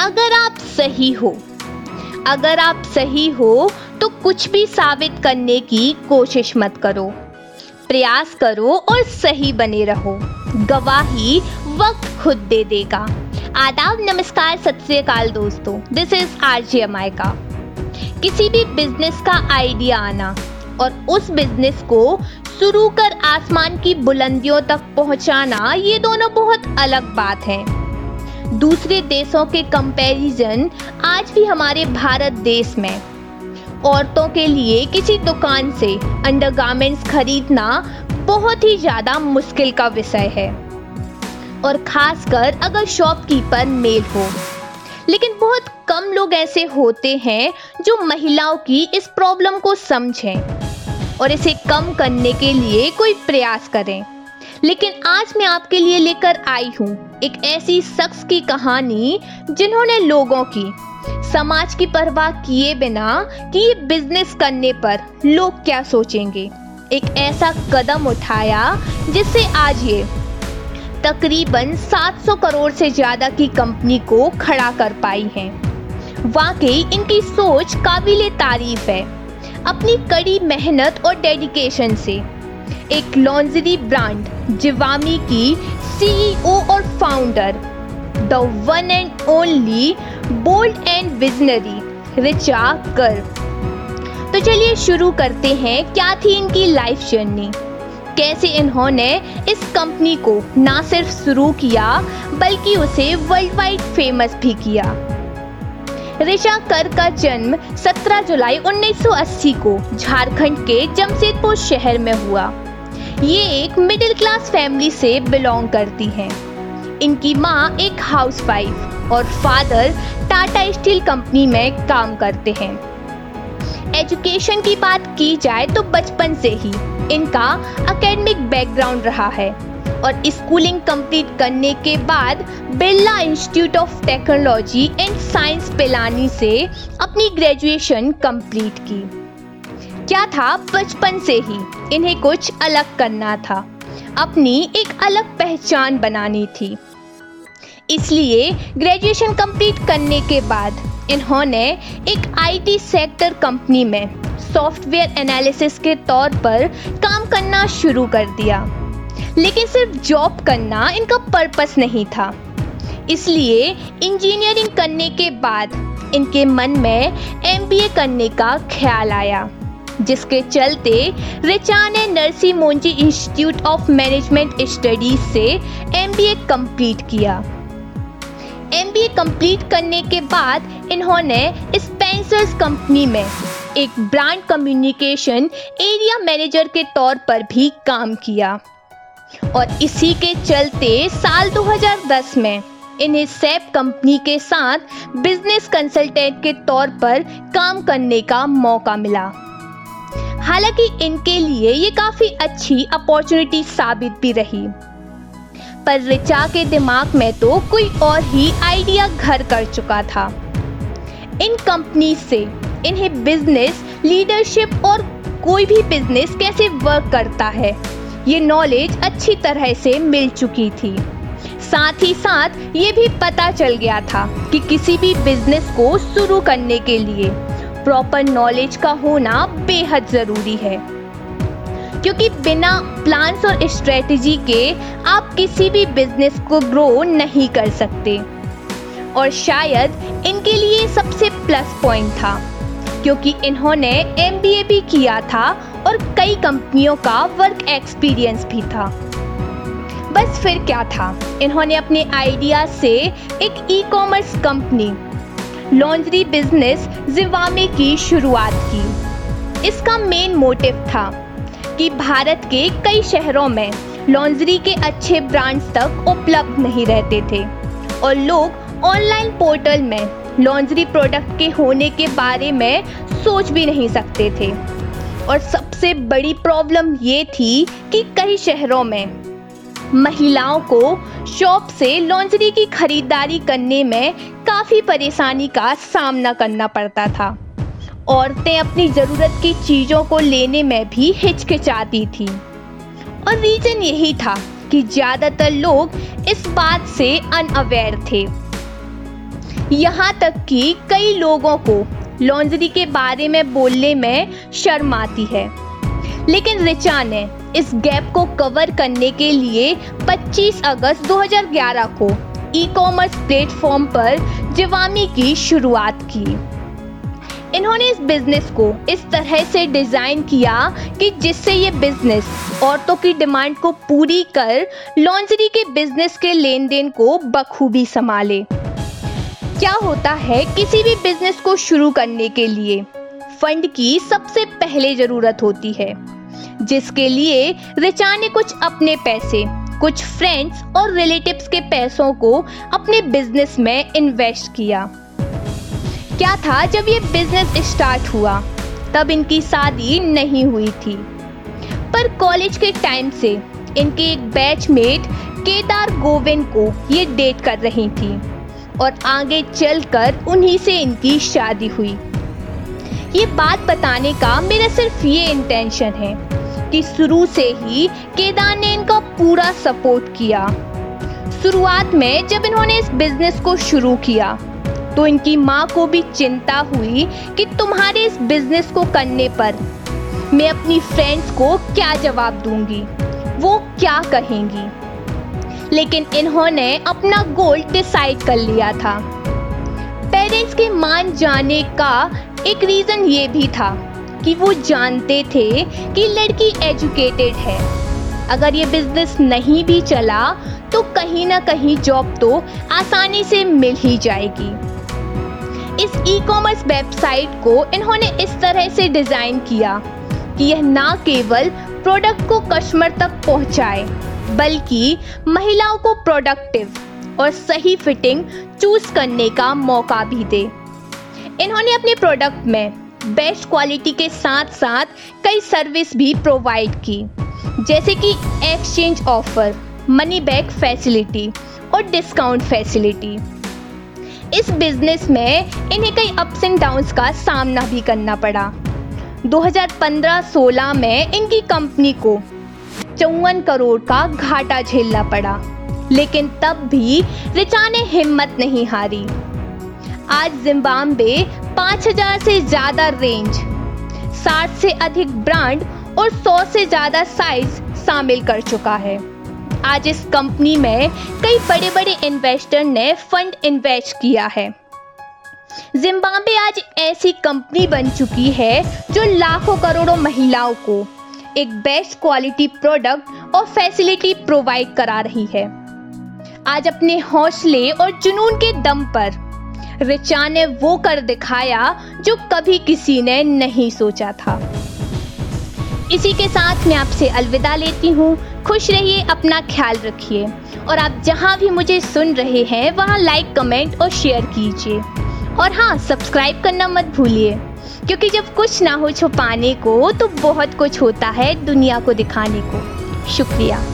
अगर आप सही हो, अगर आप सही हो तो कुछ भी साबित करने की कोशिश मत करो। प्रयास करो और सही बने रहो। गवाही वक्त खुद दे देगा। आदाब, नमस्कार, सत दोस्तों। दिस इज़ आर आरजे का किसी भी बिज़नेस का आइडिया आना और उस बिज़नेस को शुरू कर आसमान की बुलंदियों तक पहुंचाना, ये दोनों बहुत अलग बात है। दूसरे देशों के कंपैरिजन आज भी हमारे भारत देश में। औरतों के लिए किसी दुकान से अंडरगारमेंट्स खरीदना बहुत ही ज़्यादा मुश्किल का विषय है। और खासकर अगर शॉपकीपर मेल हो। लेकिन बहुत कम लोग ऐसे होते हैं जो महिलाओं की इस प्रॉब्लम को समझें और इसे कम करने के लिए कोई प्रयास करें। लेकिन आज मैं आपके लिए लेकर आई हूँ एक ऐसी शख्स की कहानी जिन्होंने लोगों की, समाज की परवाह किए बिना कि बिज़नेस करने पर लोग क्या सोचेंगे? एक ऐसा कदम उठाया जिससे आज ये तकरीबन 700 करोड़ से ज़्यादा की कंपनी को खड़ा कर पाई है। वाकई इनकी सोच काबिल तारीफ़ है। अपनी कड़ी मेहनत और डेडिकेशन से। एक लॉन्जरी ब्रांड, जिवामी की सीईओ और founder the one and only bold and visionary Richa Kar तो चलिए शुरू करते हैं, क्या थी इनकी लाइफ जर्नी कैसे इन्होंने इस कंपनी को ना सिर्फ़ शुरू किया, बल्कि उसे वर्ल्ड वाइड फ़ेमस भी किया? ऋषा कर का जन्म 17 जुलाई 1980 को झारखंड के जमशेदपुर शहर में हुआ। ये एक मिडिल क्लास फैमिली से बिलोंग करती हैं। इनकी माँ एक हाउसवाइफ और फादर टाटा स्टील कंपनी में काम करते हैं। एजुकेशन की बात की जाए तो बचपन से ही इनका अकेडमिक बैकग्राउंड रहा है। और स्कूलिंग कंप्लीट करने के बाद Birla institute of technology and science Pilani से अपनी ग्रेजुएशन कंप्लीट की। क्या था? बचपन से ही। इन्हें कुछ अलग करना था। अपनी एक अलग पहचान बनानी थी। इसलिए ग्रेजुएशन कंप्लीट करने के बाद इन्होंने एक आईटी सेक्टर कंपनी में सॉफ्टवेयर एनालिसिस के तौर पर काम करना शुरू कर दिया। लेकिन सिर्फ़ जॉब करना इनका पर्पस नहीं था। इसलिए इंजीनियरिंग करने के बाद इनके मन में एमबीए करने का ख्याल आया, जिसके चलते रिचा ने Narsee Monjee institute of management studies से एमबीए कंप्लीट किया। एमबीए कंप्लीट करने के बाद इन्होंने स्पेंसर्स कंपनी में एक ब्रांड कम्युनिकेशन एरिया मैनेजर के तौर पर भी काम किया। और इसी के चलते साल 2010 में इन्हें सैप कंपनी के साथ बिज़नेस कंसल्टेंट के तौर पर काम करने का मौका मिला। हालाँकि इनके लिए ये काफ़ी अच्छी अपॉर्चुनिटी साबित भी रही। पर रिचा के दिमाग में तो कोई और ही आइडिया घर कर चुका था। इन कंपनी से इन्हें बिज़नेस, लीडरशिप और कोई भी बिज़नेस कैसे वर्क करता है ये नॉलेज अच्छी तरह से मिल चुकी थी। साथ ही साथ ये भी पता चल गया था कि किसी भी बिज़नेस को शुरू करने के लिए प्रॉपर नॉलेज का होना बेहद ज़रूरी है। क्योंकि बिना प्लान्स और स्ट्रेटजी के आप किसी भी बिज़नेस को ग्रो नहीं कर सकते। और शायद इनके लिए सबसे प्लस पॉइंट था, क्योंकि इन्होंने एम भी किया था और कई कंपनियों का वर्क एक्सपीरियंस भी था। बस फिर क्या था? इन्होंने अपने आइडिया से एक e commerce company lingerie business Zivame की शुरुआत की। इसका मेन मोटिव था कि भारत के कई शहरों में लॉन्ड्री के अच्छे ब्रांड्स तक उपलब्ध नहीं रहते थे और लोग ऑनलाइन पोर्टल में लॉन्ड्री प्रोडक्ट के होने के बारे में सोच भी नहीं सकते थे। और सबसे बड़ी प्रॉब्लम ये थी कि कई शहरों में महिलाओं को शॉप से लॉन्जरी की खरीदारी करने में काफ़ी परेशानी का सामना करना पड़ता था। औरतें अपनी ज़रूरत की चीज़ों को लेने में भी हिचकिचाती थी। और रीज़न यही था कि ज़्यादातर लोग इस बात से अनअवेयर थे। यहाँ तक कि कई लोगों को लॉन्ड्री के बारे में बोलने में शर्म आती है। लेकिन रिचा ने इस गैप को कवर करने के लिए 25 अगस्त 2011 को ई कॉमर्स प्लेटफॉर्म पर जिवामी की शुरुआत की। इन्होंने इस बिज़नेस को इस तरह से डिज़ाइन किया कि जिससे ये बिज़नेस औरतों की डिमांड को पूरी कर लॉन्जरी के बिज़नेस के लेन देन को बखूबी संभाले। क्या होता है किसी भी बिज़नेस को शुरू करने के लिए? फंड की सबसे पहले ज़रूरत होती है, जिसके लिए रिचा ने कुछ अपने पैसे, कुछ फ्रेंड्स और रिलेटिव्स के पैसों को अपने बिज़नेस में इन्वेस्ट किया। क्या था जब ये बिज़नेस स्टार्ट हुआ? तब इनकी शादी नहीं हुई थी। पर कॉलेज के टाइम से इनके एक बैचमेट केदार गोविंद को ये डेट कर रही थी। और आगे चलकर उन्हीं से इनकी शादी हुई। ये बात बताने का मेरा सिर्फ़ ये इंटेंशन है कि शुरू से ही केदार ने इनका पूरा सपोर्ट किया। शुरुआत में जब इन्होंने इस बिज़नेस को शुरू किया तो इनकी माँ को भी चिंता हुई कि तुम्हारे इस बिज़नेस को करने पर मैं अपनी फ्रेंड्स को क्या जवाब दूँगी? वो क्या कहेंगी? लेकिन इन्होंने अपना गोल डिसाइड कर लिया था। पेरेंट्स के मान जाने का एक रीजन ये भी था कि वो जानते थे कि लड़की एजुकेटेड है। अगर ये बिज़नेस नहीं भी चला तो कहीं ना कहीं जॉब तो आसानी से मिल ही जाएगी। इस ई कॉमर्स वेबसाइट को इन्होंने इस तरह से डिज़ाइन किया कि यह ना केवल प्रोडक्ट को कस्टमर तक पहुँचाए बल्कि महिलाओं को प्रोडक्टिव और सही फिटिंग चूज़ करने का मौका भी दे। इन्होंने अपने प्रोडक्ट में बेस्ट क्वालिटी के साथ साथ कई सर्विस भी प्रोवाइड की, जैसे कि exchange offer money back facility और डिस्काउंट फैसिलिटी इस बिज़नेस में इन्हें कई अप्स एंड डाउन्स का सामना भी करना पड़ा। 2015-16 में इनकी कंपनी को चौवन करोड़ का घाटा झेलना पड़ा। लेकिन तब भी रिचा ने हिम्मत नहीं हारी। आज जिम्बाब्वे 5000 से ज़्यादा रेंज 60 से अधिक ब्रांड और 100 से ज़्यादा साइज़ शामिल कर चुका है। आज इस कंपनी में कई बड़े बड़े इन्वेस्टर ने फंड इन्वेस्ट किया है। जिम्बाब्वे आज ऐसी कंपनी बन चुकी है जो लाखों करोड़ों महिलाओं को एक बेस्ट क्वालिटी प्रोडक्ट और फैसिलिटी प्रोवाइड करा रही है। आज अपने हौसले और जुनून के दम पर रिचा ने वो कर दिखाया जो कभी किसी ने नहीं सोचा था। इसी के साथ मैं आपसे अलविदा लेती हूँ। खुश रहिए, अपना ख्याल रखिए और आप जहाँ भी मुझे सुन रहे हैं, वहाँ लाइक कमेंट और शेयर कीजिए। और हाँ सब्सक्राइब करना मत भूलिए। क्योंकि जब कुछ ना हो छुपाने को तो बहुत कुछ होता है दुनिया को दिखाने को। शुक्रिया।